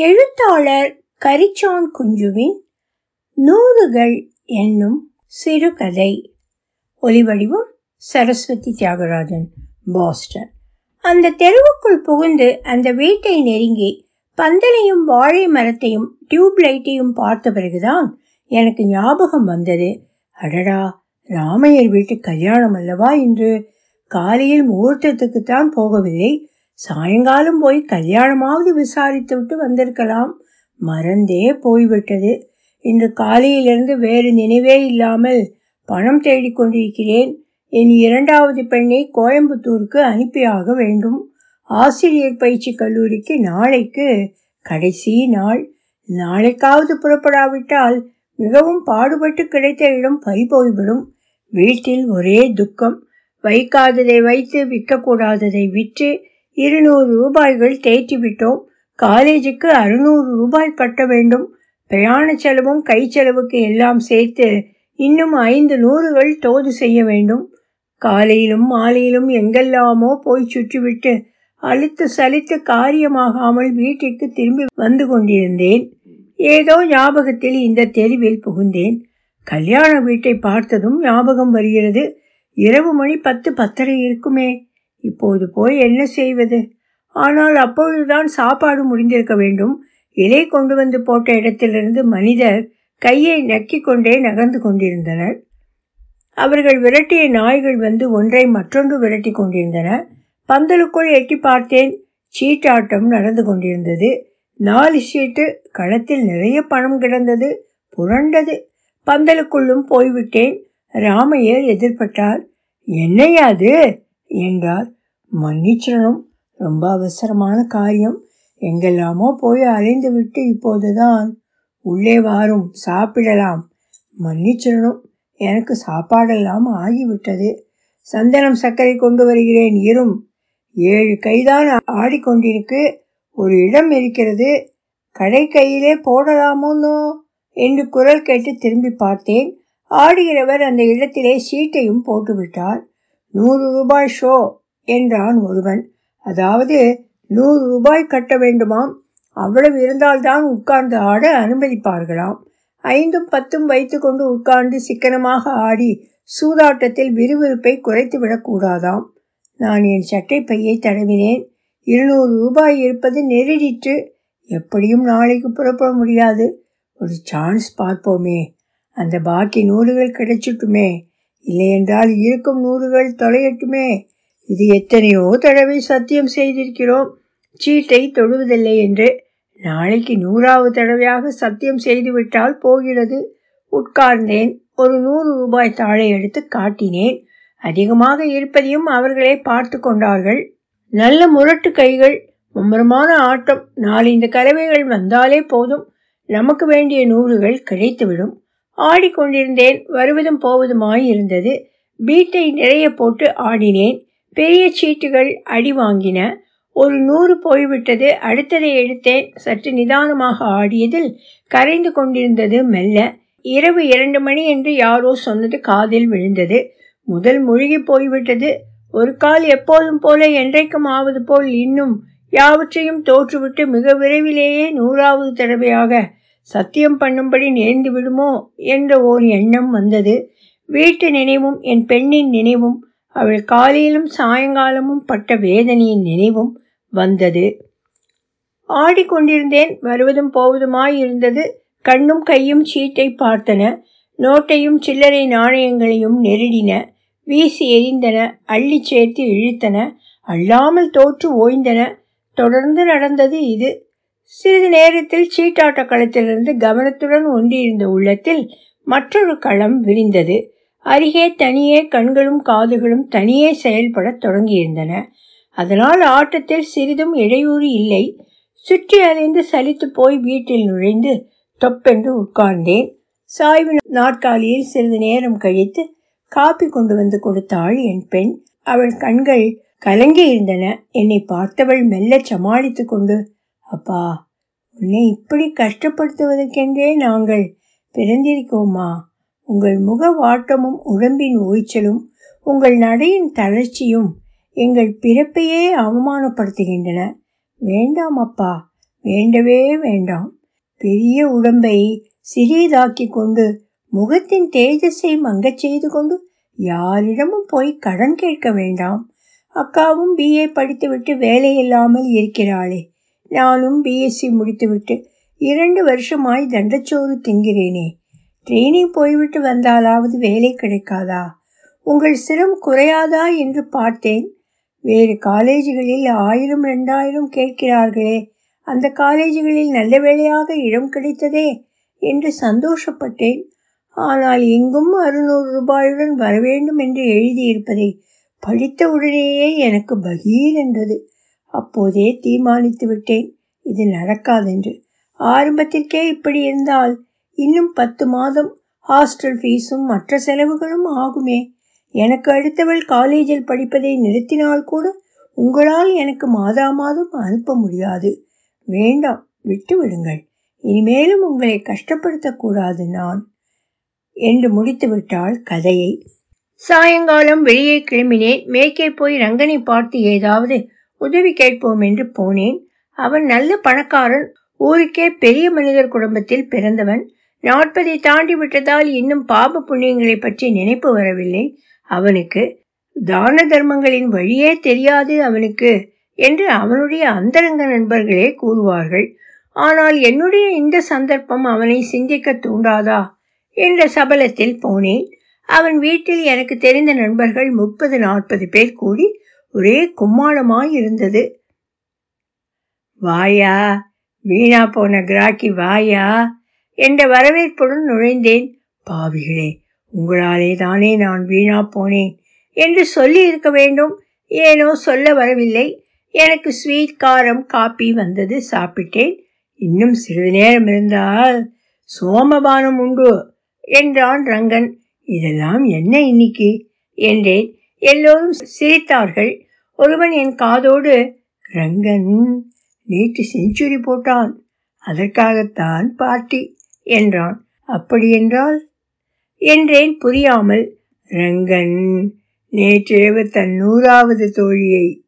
எழுத்தாளர் கரிச்சான் குஞ்சுவின் நூறுகள் என்னும் சிறுகதை. ஒலிவடிவம் சரஸ்வதி தியாகராஜன் பாஸ்டன். அந்த தெருவுக்குள் புகுந்து அந்த வீட்டை நெருங்கி பந்தலையும் வாழை மரத்தையும் டியூப் லைட்டையும் பார்த்த பிறகுதான் எனக்கு ஞாபகம் வந்தது. அடடா ராமையர் வீட்டு கல்யாணம் அல்லவா இன்று? காலையில் முகூர்த்தத்துக்குத்தான் போகவில்லை. சாயங்காலம் போய் கல்யாணமாவது விசாரித்து விட்டு வந்திருக்கலாம். மறந்தே போய்விட்டது. இன்று காலையிலிருந்து வேறு நினைவே இல்லாமல் பணம் தேடிக் கொண்டிருக்கிறேன். என் இரண்டாவது பெண்ணை கோயம்புத்தூருக்கு அனுப்பியாக வேண்டும். ஆசிரியர் பயிற்சி கல்லூரிக்கு நாளைக்கு கடைசி நாள். நாளைக்காவது புறப்படாவிட்டால் மிகவும் பாடுபட்டு கிடைத்த இடம் பறிபோய்விடும். வீட்டில் ஒரே துக்கம். வைக்காததை வைத்து விற்கக்கூடாததை விற்று இருநூறு ரூபாய்கள் தேற்றி விட்டோம் காலேஜுக்கு அறுநூறு ரூபாய் கட்ட வேண்டும். பிரயாண செலவும் கை செலவுக்கு எல்லாம் சேர்த்து இன்னும் ஐந்து நூறுகள் தோது செய்ய வேண்டும். காலையிலும் மாலையிலும் எங்கெல்லாமோ போய் சுற்றிவிட்டு அழுத்து சலித்து காரியமாகாமல் வீட்டிற்கு திரும்பி வந்து கொண்டிருந்தேன். ஏதோ ஞாபகத்தில் இந்த தெருவில் புகுந்தேன். கல்யாண வீட்டை பார்த்ததும் ஞாபகம் வருகிறது. இரவு மணி பத்து பத்தரை இருக்குமே. இப்போது போய் என்ன செய்வது? ஆனால் அப்பொழுதுதான் சாப்பாடு முடிந்திருக்க வேண்டும். இலை கொண்டு வந்து போட்ட இடத்திலிருந்து மனிதர் கையை நக்கிக் கொண்டே நகர்ந்து கொண்டிருந்தனர். அவர்கள் விரட்டிய நாய்கள் வந்து ஒன்றை மற்றொன்று விரட்டி கொண்டிருந்தன. பந்தலுக்குள் எட்டி பார்த்தேன். சீட்டாட்டம் நடந்து கொண்டிருந்தது. நாலு சீட்டு களத்தில் நிறைய பணம் கிடந்தது. புரண்டது. பந்தலுக்குள்ளும் போய்விட்டேன். ராமையர் எதிர்பட்டார். என்னையா அது? என்றார். மன்னிச்சிடணும். ரொம்ப அவசரமான காரியம். எங்கெல்லாமோ போய் அலைந்து விட்டு இப்போதுதான். உள்ளே வாரும். சாப்பிடலாம். மன்னிச்சிடணும். எனக்கு சாப்பாடெல்லாம் ஆகிவிட்டது. சந்தனம் சர்க்கரை கொண்டு வருகிறேன். இரும். ஏழு கைதான் ஆடிக்கொண்டிருக்கு. ஒரு இடம் இருக்கிறது. கடை கையிலே போடலாமோன்னோ என்று குரல் கேட்டு திரும்பி பார்த்தேன். ஆடுகிறவர் அந்த இடத்திலே சீட்டையும் போட்டுவிட்டார். நூறு ரூபாய் ஷோ என்றான் ஒருவன். அதாவது நூறு ரூபாய் கட்ட வேண்டுமாம். அவ்வளவு இருந்தால்தான் உட்கார்ந்து ஆட அனுமதிப்பார்களாம். ஐந்தும் பத்தும் வைத்துக்கொண்டு உட்கார்ந்து சிக்கனமாக ஆடி சூதாட்டத்தில் விறுவிறுப்பை குறைத்து விடக்கூடாதாம் நான் என் சட்டை பையை தடவினேன். இருநூறு ரூபாய் இருப்பது நெருடிற்று. எப்படியும் நாளைக்கு புறப்பட முடியாது. ஒரு சான்ஸ் பார்ப்போமே. அந்த பாக்கி நூறுகள் கிடைச்சிட்டுமே. இல்லையென்றால் இருக்கும் நூறுகள் தொலையட்டுமே. இது எத்தனையோ தடவை சத்தியம் செய்திருக்கிறோம். சீட்டை தொடுவதில்லை என்று நாளைக்கு நூறாவது தடவையாக சத்தியம் செய்துவிட்டால் போகிறது. உட்கார்ந்தேன். ஒரு நூறு ரூபாய் தாளை எடுத்து காட்டினேன். அதிகமாக இருப்பதையும் அவர்களே பார்த்து கொண்டார்கள். நல்ல முரட்டு கைகள் மும்முரமான ஆட்டம் நாலு இந்த கலவைகள் வந்தாலே போதும். நமக்கு வேண்டிய நூறுகள் கிடைத்துவிடும். ஆடிக்கொண்டிருந்தேன் வருவதும் போவதுமாய் இருந்தது பீட்டை நிறைய போட்டு ஆடினேன். பெரிய சீட்டுகள் அடி வாங்கின. ஒரு நூறு போய்விட்டது. அடுத்ததை எடுத்தேன். சற்று நிதானமாக ஆடியதில் கரைந்து கொண்டிருந்தது மெல்ல. இரவு இரண்டு மணி என்று யாரோ சொன்னது காதில் விழுந்தது. முதல் முழுகி போய்விட்டது. ஒரு கால் எப்போதும் போல என்றைக்கும் ஆவது போல் இன்னும் யாவற்றையும் தோற்றுவிட்டு மிக விரைவிலேயே நூறாவது தடவையாக சத்தியம் பண்ணும்படி நேர்ந்து விடுமோ என்ற ஓர் எண்ணம் வந்தது. வீட்டு நினைவும் என் பெண்ணின் நினைவும் அவள் காலையிலும் சாயங்காலமும் பட்ட வேதனையின் நினைவும் வந்தது. ஆடிக்கொண்டிருந்தேன் வருவதும் போவதுமாய் இருந்தது கண்ணும் கையும் சீட்டை பார்த்தன. நோட்டையும் சில்லறை நாணயங்களையும் நெருடின. வீசி எரிந்தன அள்ளி சேர்த்து இழுத்தன. அல்லாமல் தோற்று ஓய்ந்தன. தொடர்ந்து நடந்தது இது. சிறிது நேரத்தில் சீட்டாட்ட களத்திலிருந்து கவனத்துடன் ஒன்றியிருந்த உள்ளத்தில் மற்றொரு களம் விரிந்தது. அருகே தனியே கண்களும் காதுகளும் தனியே செயல்படத் தொடங்கியிருந்தன. அதனால் ஆட்டத்தில் சிறிதும் இடையூறு இல்லை. சுற்றி அலைந்து சலித்து போய் வீட்டில் நுழைந்து தொப்பென்று உட்கார்ந்தேன். சாய்வு நாற்காலியில் சிறிது நேரம் கழித்து காப்பி கொண்டு வந்து கொடுத்தாள் என் பெண். அவள் கண்கள் கலங்கி இருந்தன என்னை பார்த்தவள் மெல்ல சமாளித்து கொண்டு அப்பா உன்னை இப்படி கஷ்டப்படுத்துவதற்கென்றே நாங்கள் பிறந்திருக்கோமா? உங்கள் முக வாட்டமும் உடம்பின் ஓய்ச்சலும் உங்கள் நடையின் தளர்ச்சியும் எங்கள் பிறப்பையே அவமானப்படுத்துகின்றன. வேண்டாம் அப்பா வேண்டவே வேண்டாம். பெரிய உடம்பை சிறியதாக்கி கொண்டு முகத்தின் தேஜஸை மங்கச் செய்து கொண்டு யாரிடமும் போய் கடன் கேட்க வேண்டாம். அக்காவும் பிஏ படித்துவிட்டு வேலையில்லாமல் இருக்கிறாளே. நானும் பிஎஸ்சி முடித்துவிட்டு இரண்டு வருஷமாய் தண்டச்சோறு திங்கிறேனே ட்ரெயினிங் போய்விட்டு வந்தாலாவது வேலை கிடைக்காதா? உங்கள் சிரம் குறையாதா என்று பார்த்தேன். வேறு காலேஜுகளில் ஆயிரம் ரெண்டாயிரம் கேட்கிறார்களே. அந்த காலேஜுகளில் நல்ல வேலையாக இடம் கிடைத்ததே என்று சந்தோஷப்பட்டேன். ஆனால் எங்கும் அறுநூறு ரூபாயுடன் வரவேண்டும் என்று எழுதியிருப்பதை படித்த உடனேயே எனக்கு பகீர் என்றது அப்போதே தீர்மானித்து விட்டேன். இது நடக்காதென்று. ஆரம்பத்திற்கே இப்படி இருந்தால் இன்னும் பத்து மாதம் ஹாஸ்டல் ஃபீஸும் மற்ற செலவுகளும் ஆகுமே. எனக்கு அடுத்தவள் காலேஜில் படிப்பதை நிறுத்தினால் கூட உங்களால் எனக்கு மாதா மாதம் அனுப்ப முடியாது. வேண்டாம் விட்டு விடுங்கள். இனிமேலும் உங்களை கஷ்டப்படுத்தக்கூடாது நான். என்று முடித்து விட்டாள் கதையை. சாயங்காலம் வெளியே கிளம்பினேன். மேற்கே போய் ரங்கனை பார்த்து ஏதாவது உதவி கேட்போம் என்று போனேன். அவன் நல்ல பணக்காரன் ஊருக்கே பெரிய மனிதர் குடும்பத்தில் பிறந்தவன். நாற்பதை தாண்டி விட்டதால் இன்னும் பாப புண்ணியங்களை பற்றி நினைப்பு வரவில்லை. அவனுக்கு தான தர்மங்களின் வழியே தெரியாது அவனுக்கு என்று அவனுடைய அந்தரங்க நண்பர்களே கூறுவார்கள். ஆனால் என்னுடைய இந்த சந்தர்ப்பம் அவனை சிந்திக்க தூண்டாதா? என்ற சபலத்தில் போனேன். அவன் வீட்டில் எனக்கு தெரிந்த நண்பர்கள் முப்பது நாற்பது பேர் கூடி ஒரே கும்மாளமாய் இருந்தது. வாயா வீணா போன கிராக்கி வாயா என்ற வரவேற்புடன் நுழைந்தேன். பாவிகளே உங்களாலே தானே நான் வீணா போனேன் என்று சொல்லி இருக்க வேண்டும். ஏனோ சொல்ல வரவில்லை. எனக்கு ஸ்வீட் காரம் காப்பி வந்தது. சாப்பிட்டேன். இன்னும் சிறிது நேரம் இருந்தால் சோமபானம் உண்டு என்றான் ரங்கன். இதெல்லாம் என்ன இன்னைக்கு? என்றேன். எல்லோரும் சிரித்தார்கள். ஒருவன் என் காதோடு ரங்கன் நேற்று செஞ்சுரி போட்டான். அதற்காகத்தான் பார்ட்டி என்றான். அப்படியென்றால் என்றேன் புரியாமல். ரங்கன் நேற்றிரவு தன் நூறாவது தோழியை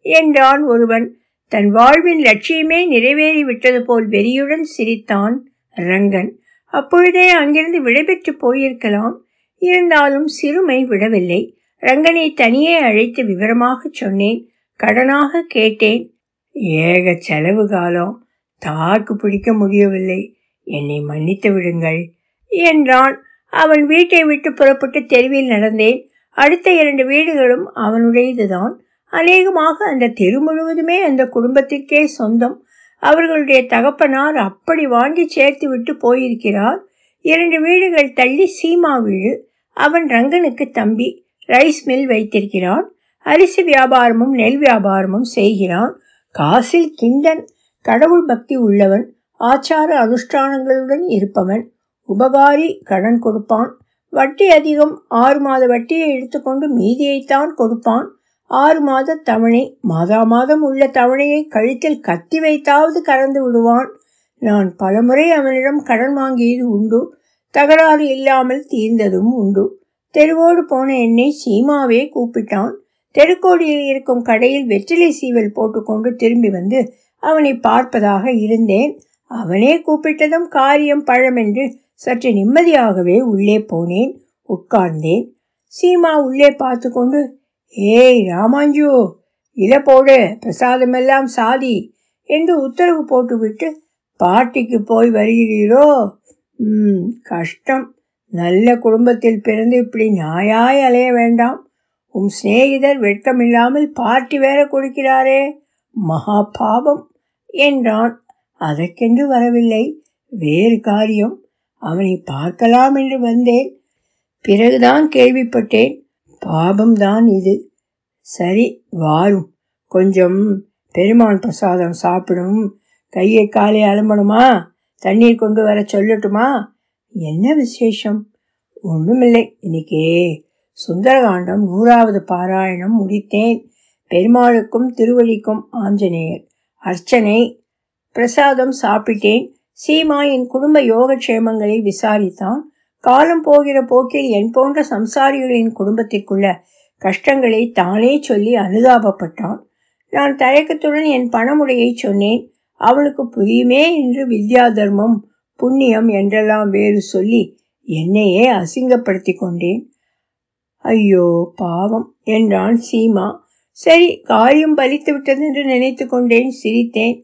என்றான் ஒருவன். தன் வாழ்வின் லட்சியமே நிறைவேறி விட்டது போல் வெறியுடன் சிரித்தான் ரங்கன். அப்பொழுதே அங்கிருந்து விடைபெற்று போயிருக்கலாம். இருந்தாலும் சிறுமை விடவில்லை. ரங்கனை தனியே அழைத்து விவரமாக சொன்னேன். கடனாக கேட்டேன். ஏக செலவு காலம். தாக்கு பிடிக்க முடியவில்லை. என்னை மன்னித்து விடுங்கள் என்றான். அவன் வீட்டை விட்டு புறப்பட்டு தெருவில் நடந்தேன். அடுத்த இரண்டு வீடுகளும் அவனுடையதுதான். அநேகமாக அந்த தெரு முழுவதுமே அந்த குடும்பத்திற்கே சொந்தம். அவர்களுடைய தகப்பனார் அப்படி வாங்கி சேர்த்து விட்டு போயிருக்கிறார். இரண்டு வீடுகள் தள்ளி சீமா வீடு. அவன் ரங்கனுக்கு தம்பி. ரைஸ் மில் வைத்திருக்கிறான். அரிசி வியாபாரமும் நெல் வியாபாரமும் செய்கிறான். காசில் கிண்டன் கடவுள் பக்தி உள்ளவன் ஆச்சார அனுஷ்டானங்களுடன் இருப்பவன் உபகாரி கடன் கொடுப்பான். வட்டி அதிகம் ஆறு மாத வட்டியை எடுத்துக்கொண்டு மீதியைத்தான் கொடுப்பான். ஆறு மாத தவணை மாதா மாதம் உள்ள தவணையை கழுத்தில் கத்தி வைத்தாவது கறந்து விடுவான். நான் பலமுறை அவனிடம் கடன் வாங்கியது உண்டு தகராறு இல்லாமல் தீர்ந்ததும் உண்டு. தெருவோடு போன என்னை சீமாவே கூப்பிட்டான். தெருக்கோடியில் இருக்கும் கடையில் வெற்றிலை சீவல் போட்டுக்கொண்டு திரும்பி வந்து அவனை பார்ப்பதாக இருந்தேன். அவனே கூப்பிட்டதும் காரியம் பழமென்று சற்று நிம்மதியாகவே உள்ளே போனேன் உட்கார்ந்தேன். சீமா உள்ளே பார்த்து கொண்டு ஏய் ராமாஞ்சு இல போடு பிரசாதமெல்லாம் சாதி என்று உத்தரவு போட்டுவிட்டு பாட்டிக்கு போய் வருகிறீரோ? ம் கஷ்டம். நல்ல குடும்பத்தில் பிறந்து இப்படி நாயாய் அலைய வேண்டாம். உம் சிநேகிதர் வெட்கமில்லாமல் பார்ட்டி வேற கொடுக்கிறாரே. மகா பாபம் என்றான். அதற்கென்று வரவில்லை. வேறு காரியம். அவனை பார்க்கலாம் என்று வந்தேன். பிறகுதான் கேள்விப்பட்டேன். பாபம்தான் இது. சரி வாரும். கொஞ்சம் பெருமான் பிரசாதம் சாப்பிடும். கையை காலை அலம்பணுமா? தண்ணீர் கொண்டு வர சொல்லட்டுமா? என்ன விசேஷம்? ஒன்றுமில்லை இன்னைக்கு சுந்தரகாண்டம் நூறாவது பாராயணம் முடித்தேன். பெருமாளுக்கும் திருவழிக்கும் ஆஞ்சநேயர். அர்ச்சனை பிரசாதம் சாப்பிட்டேன். சீமா என் குடும்ப யோகக்ஷேமங்களை விசாரித்தான். காலம் போகிற போக்கில் என் போன்ற சம்சாரிகளின் குடும்பத்திற்குள்ள கஷ்டங்களை தானே சொல்லி அனுதாபப்பட்டான். நான் தயக்கத்துடன் என் பணமுடையை சொன்னேன். அவனுக்கு புரியுமே என்று வித்யா தர்மம் புண்ணியம் என்றெல்லாம் வேறு சொல்லி என்னையே அசிங்கப்படுத்தி கொண்டேன் ஐயோ பாவம் என்றான் சீமா. சரி காரியம் பலித்து விட்டது என்று நினைத்து கொண்டேன் சிரித்தேன்.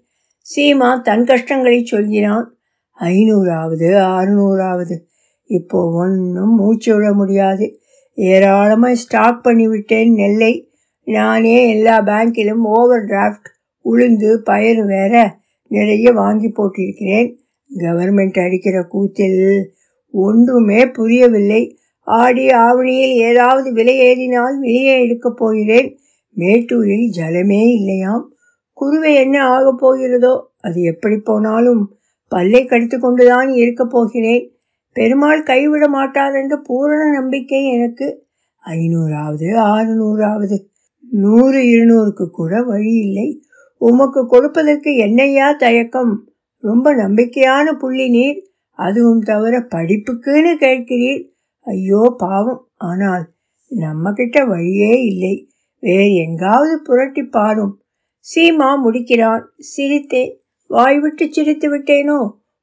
சீமா தன் கஷ்டங்களை சொல்கிறான். ஐநூறாவது அறுநூறாவது இப்போ ஒன்றும் மூச்சு விட முடியாது. ஏராளமாக ஸ்டாக் பண்ணிவிட்டேன் நெல்லை. நானே எல்லா பேங்கிலும் ஓவர் டிராஃப்ட் உளுந்து பயிர் வேற நிறைய வாங்கி போட்டிருக்கிறேன். கவர்மெண்ட் அடிக்கிற கூத்தில் ஒன்றுமே புரியவில்லை. ஆடி ஆவணியில் ஏதாவது விலை ஏறினால் வெளியே எடுக்கப் போகிறேன். மேட்டூரில் ஜலமே இல்லையாம். குருவை என்ன ஆகப் போகிறதோ அது எப்படி போனாலும் பல்லை கடித்து கொண்டுதான் இருக்கப் போகிறேன். பெருமாள் கைவிட மாட்டார் என்ற பூரண நம்பிக்கை எனக்கு. ஐநூறாவது ஆறுநூறாவது நூறு இருநூறுக்கு கூட வழி இல்லை. உமக்கு கொடுப்பதற்கு என்னையா தயக்கம்? ரொம்ப நம்பிக்கையான புள்ளி நீர். அதுவும் தவிர படிப்புக்குன்னு கேட்கிறீர். ஐயோ பாவம். ஆனால் நம்ம கிட்ட வழியே இல்லை. வேறு எங்காவது புரட்டி பாரும் சீமா முடிக்கிறான். சிரித்தே வாய் விட்டு சிரித்து விட்டேனோ?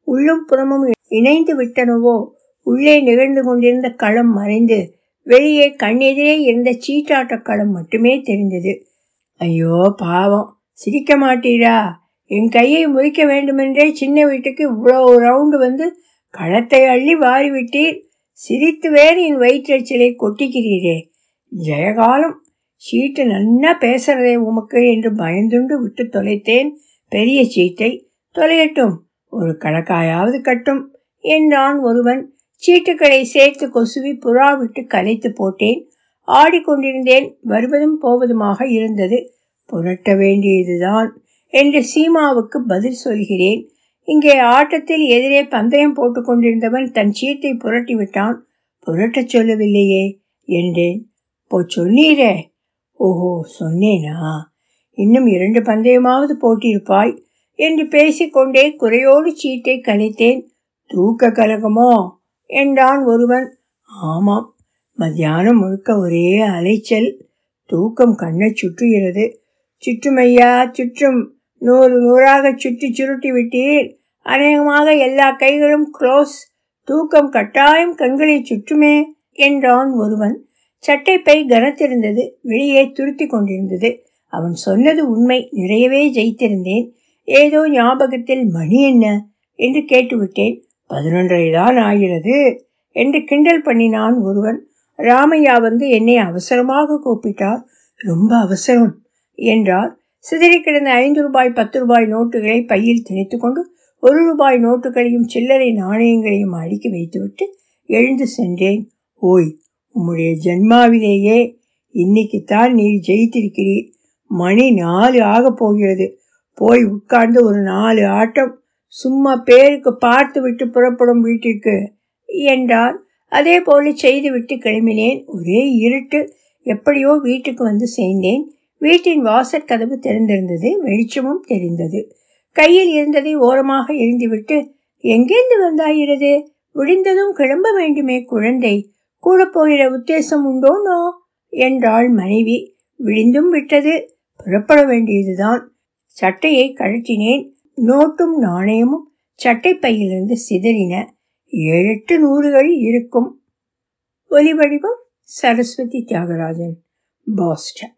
உள்ளும் புறமும் இணைந்து விட்டனவோ? உள்ளே நிகழ்ந்து கொண்டிருந்த களம் மறைந்து வெளியே கண்ணெதிரே இருந்த சீட்டாட்ட களம் மட்டுமே தெரிந்தது. ஐயோ பாவம். சிரிக்க மாட்டீரா? என் கையை முறிக்க வேண்டுமென்றே சின்ன வீட்டுக்கு இவ்வளோ ரவுண்டு வந்து களத்தை அள்ளி வாரிவிட்டீர். சிரித்து வேறு என் வயிற்றச்சிலை கொட்டிக்கிறீரே. ஜெயகாலம் சீட்டு நன்னா பேசுறதே உமக்கு என்று பயந்துண்டு விட்டு தொலைத்தேன். பெரிய சீட்டை தொலையட்டும் ஒரு கணக்காயாவது கட்டும். என்றான் ஒருவன் சீட்டுக்களை சேர்த்து கொசுவி புறா விட்டு கலைத்து போட்டேன். ஆடிக்கொண்டிருந்தேன் வருவதும் போவதுமாக இருந்தது. புரட்ட வேண்டியதுதான். என்று சீமாவுக்கு பதில் சொல்கிறேன். இங்கே ஆட்டத்தில் எதிரே பந்தயம் போட்டு கொண்டிருந்தவன் தன் சீட்டை புரட்டி விட்டான் புரட்டச் சொல்லவில்லையே என்றேன் போ சொன்னீரே. ஓஹோ சொன்னேனா? இன்னும் இரண்டு பந்தயமாவது போட்டிருப்பாய் என்று பேசிக்கொண்டே குறையோடு சீட்டை கலைத்தேன். தூக்க கலகமோ? என்றான் ஒருவன். ஆமாம் மத்தியானம் முழுக்க ஒரே அலைச்சல். தூக்கம் கண்ணை சுற்றுகிறது. சுற்றுமையா சுற்றும். நூறு நூறாக சுற்றி சுருட்டி விட்டீர் அநேகமாக எல்லா கைகளும் க்ளோஸ் தூக்கம் கட்டாயம் கண்களை சுற்றுமே என்றான் ஒருவன். சட்டைப்பை கனத்திருந்தது வெளியே துருத்தி கொண்டிருந்தது. அவன் சொன்னது உண்மை நிறையவே ஜெயித்திருந்தேன். ஏதோ ஞாபகத்தில் மணி என்ன? என்று கேட்டுவிட்டேன். பதினொன்றரை தான் ஆகிறது என்று கிண்டல் பண்ணினான் ஒருவன். ராமையா வந்து என்னை அவசரமாக கூப்பிட்டார். ரொம்ப அவசரம் என்றார். சிதறி கிடந்த ஐந்து ரூபாய் பத்து ரூபாய் நோட்டுகளை பையில் திணித்து கொண்டு ஒரு ரூபாய் நோட்டுகளையும் சில்லறை நாணயங்களையும் அடுக்கி வைத்துவிட்டு எழுந்து சென்றேன். ஓய் உம்முடைய ஜென்மாவிலேயே இன்னைக்குத்தான் நீர் ஜெயித்திருக்கிறீர். மணி நாலு ஆகப் போகிறது. போய் உட்கார்ந்து ஒரு நாலு ஆட்டம் சும்மா பேருக்கு பார்த்து விட்டு புறப்படும் வீட்டிற்கு என்றார். அதே போல செய்துவிட்டு கிளம்பினேன். ஒரே இருட்டு. எப்படியோ வீட்டுக்கு வந்து சேர்ந்தேன். வீட்டின் வாசற் கதவு திறந்திருந்தது வெளிச்சமும் தெரிந்தது. கையில் இருந்ததை ஓரமாக எரிந்துவிட்டு எங்கேந்து வந்தாயிரது? விடிந்ததும் கிளம்ப வேண்டுமே குழந்தை. கூட போகிற உத்தேசம் உண்டோனோ? என்றாள் மனைவி. விழிந்தும் விட்டது. புறப்பட வேண்டியதுதான். சட்டையை கழற்றினேன். நோட்டும் நாணயமும் சட்டை பையிலிருந்து சிதறின. ஏழெட்டு நூறுகள் இருக்கும். ஒலி வடிவம் சரஸ்வதி தியாகராஜன். பாஸ்டன்.